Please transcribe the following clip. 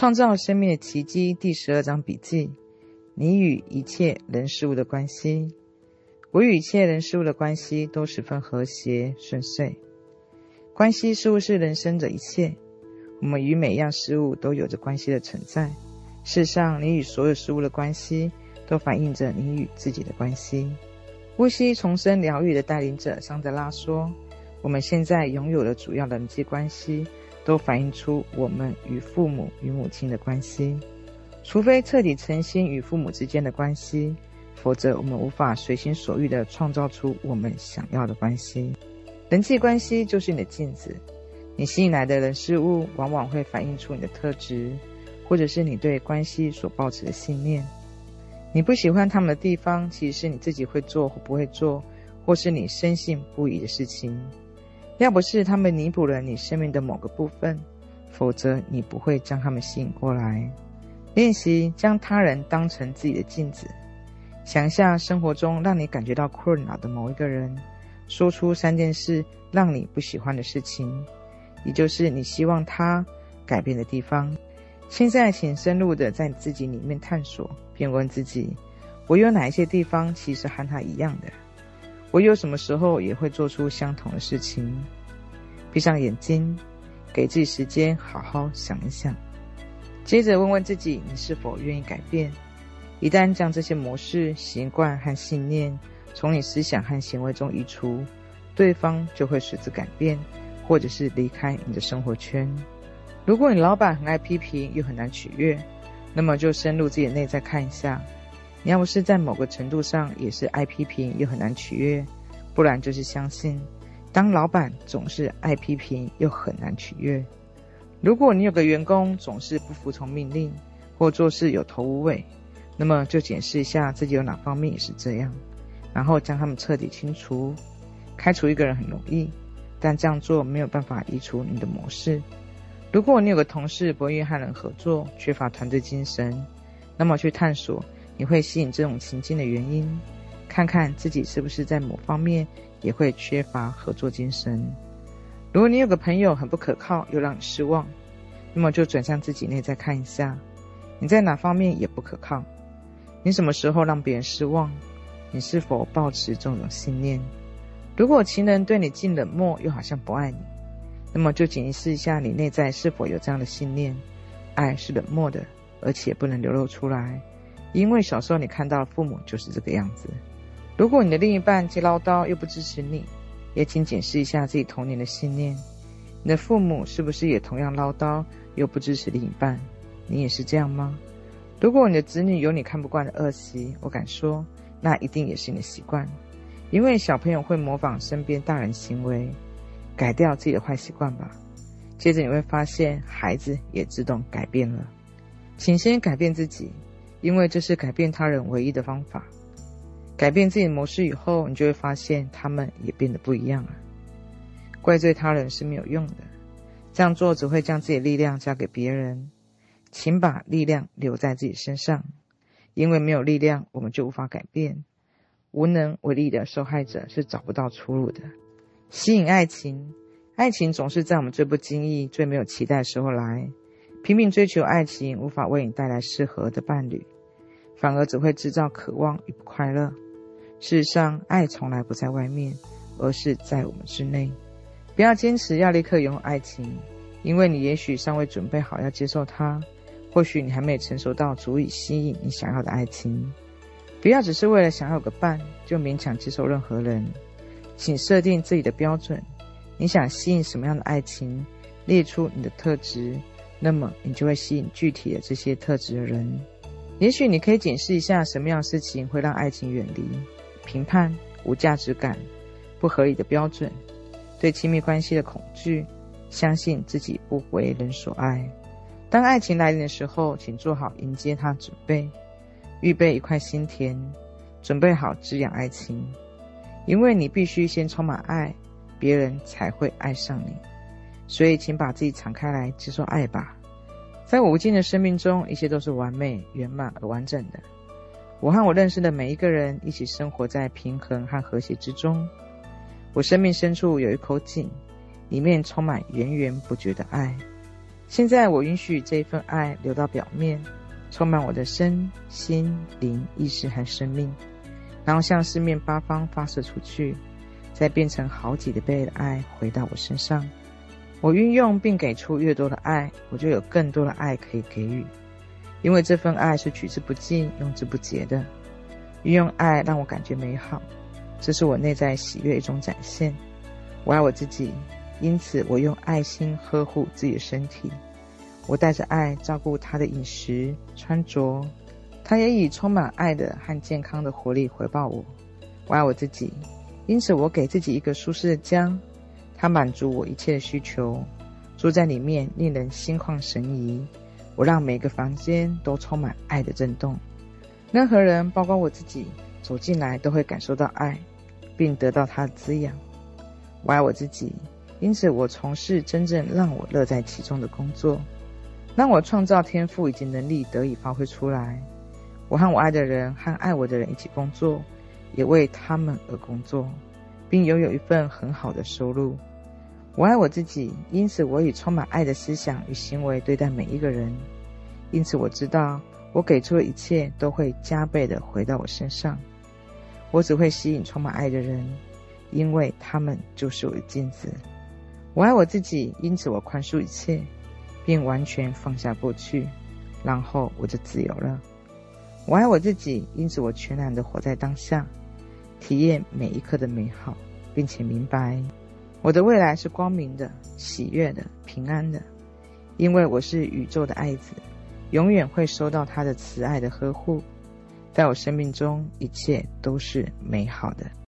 创造生命的奇迹第十二章笔记：你与一切人事物的关系。我与一切人事物的关系都十分和谐顺遂。关系似乎是人生的一切。我们与每样事物都有着关系的存在。事实上，你与所有事物的关系都反映着你与自己的关系。呼吸重生疗愈的带领者桑德拉说：“我们现在拥有的主要人际关系，都反映出我们与父母与母亲的关系。除非彻底诚心与父母之间的关系，否则我们无法随心所欲地创造出我们想要的关系。人际关系就是你的镜子，你吸引来的人事物，往往会反映出你的特质，或者是你对关系所抱持的信念。”你不喜欢他们的地方，其实是你自己会做或不会做，或是你深信不疑的事情。要不是他们弥补了你生命的某个部分，否则你不会将他们吸引过来。练习将他人当成自己的镜子，想象生活中让你感觉到困扰的某一个人，说出三件事让你不喜欢的事情，也就是你希望他改变的地方。现在，请深入的在自己里面探索，并问自己：我有哪一些地方其实和他一样的？我有什么时候也会做出相同的事情？闭上眼睛，给自己时间，好好想一想。接着问问自己：你是否愿意改变？一旦将这些模式、习惯和信念从你思想和行为中移除，对方就会随之改变，或者是离开你的生活圈。如果你老板很爱批评又很难取悦，那么就深入自己的内在看一下，你要不是在某个程度上也是爱批评又很难取悦，不然就是相信，当老板总是爱批评又很难取悦。如果你有个员工总是不服从命令或做事有头无尾，那么就检视一下自己有哪方面是这样，然后将他们彻底清除。开除一个人很容易，但这样做没有办法移除你的模式。如果你有个同事不愿意和人合作，缺乏团队精神，那么去探索你会吸引这种情境的原因，看看自己是不是在某方面也会缺乏合作精神。如果你有个朋友很不可靠又让你失望，那么就转向自己内在看一下，你在哪方面也不可靠？你什么时候让别人失望？你是否抱持这种信念？如果情人对你既冷漠又好像不爱你，那么就检视一下你内在是否有这样的信念：爱是冷漠的，而且不能流露出来，因为小时候你看到的父母就是这个样子。如果你的另一半既唠叨又不支持你，也请检视一下自己童年的信念：你的父母是不是也同样唠叨又不支持另一半？你也是这样吗？如果你的子女有你看不惯的恶习，我敢说，那一定也是你的习惯，因为小朋友会模仿身边大人行为。改掉自己的坏习惯吧，接着你会发现孩子也自动改变了。请先改变自己，因为这是改变他人唯一的方法。改变自己的模式以后，你就会发现他们也变得不一样了。怪罪他人是没有用的，这样做只会将自己的力量交给别人。请把力量留在自己身上，因为没有力量，我们就无法改变。无能为力的受害者是找不到出路的。吸引爱情，爱情总是在我们最不经意、最没有期待的时候来。拼命追求爱情，无法为你带来适合的伴侣，反而只会制造渴望与不快乐。事实上，爱从来不在外面，而是在我们之内。不要坚持要立刻拥有爱情，因为你也许尚未准备好要接受它，或许你还没有成熟到足以吸引你想要的爱情。不要只是为了想要有个伴，就勉强接受任何人。请设定自己的标准，你想吸引什么样的爱情？列出你的特质，那么你就会吸引具体的这些特质的人。也许你可以检视一下什么样的事情会让爱情远离：评判、无价值感、不合理的标准、对亲密关系的恐惧、相信自己不为人所爱。当爱情来临的时候，请做好迎接它准备，预备一块心田，准备好滋养爱情。因为你必须先充满爱，别人才会爱上你。所以，请把自己敞开来接受爱吧。在无尽的生命中，一切都是完美、圆满而完整的。我和我认识的每一个人一起生活在平衡和和谐之中。我生命深处有一口井，里面充满源源不绝的爱。现在我允许这一份爱流到表面，充满我的身心灵意识和生命，然后向四面八方发射出去，再变成好几的倍的爱回到我身上。我运用并给出越多的爱，我就有更多的爱可以给予，因为这份爱是取之不尽、用之不竭的。运用爱让我感觉美好，这是我内在喜悦一种展现。我爱我自己。因此，我用爱心呵护自己的身体，我带着爱照顾他的饮食、穿着，他也以充满爱的和健康的活力回报我。我爱我自己，因此我给自己一个舒适的家，它满足我一切的需求，住在里面令人心旷神怡。我让每个房间都充满爱的震动，任何人，包括我自己，走进来都会感受到爱，并得到它的滋养。我爱我自己。因此，我从事真正让我乐在其中的工作，让我创造天赋以及能力得以发挥出来。我和我爱的人和爱我的人一起工作，也为他们而工作，并拥有一份很好的收入。我爱我自己，因此我以充满爱的思想与行为对待每一个人。因此，我知道我给出的一切都会加倍的回到我身上。我只会吸引充满爱的人，因为他们就是我的镜子。我爱我自己，因此我宽恕一切，并完全放下过去，然后我就自由了。我爱我自己，因此我全然的活在当下，体验每一刻的美好，并且明白我的未来是光明的、喜悦的、平安的，因为我是宇宙的爱子，永远会收到他的慈爱的呵护，在我生命中一切都是美好的。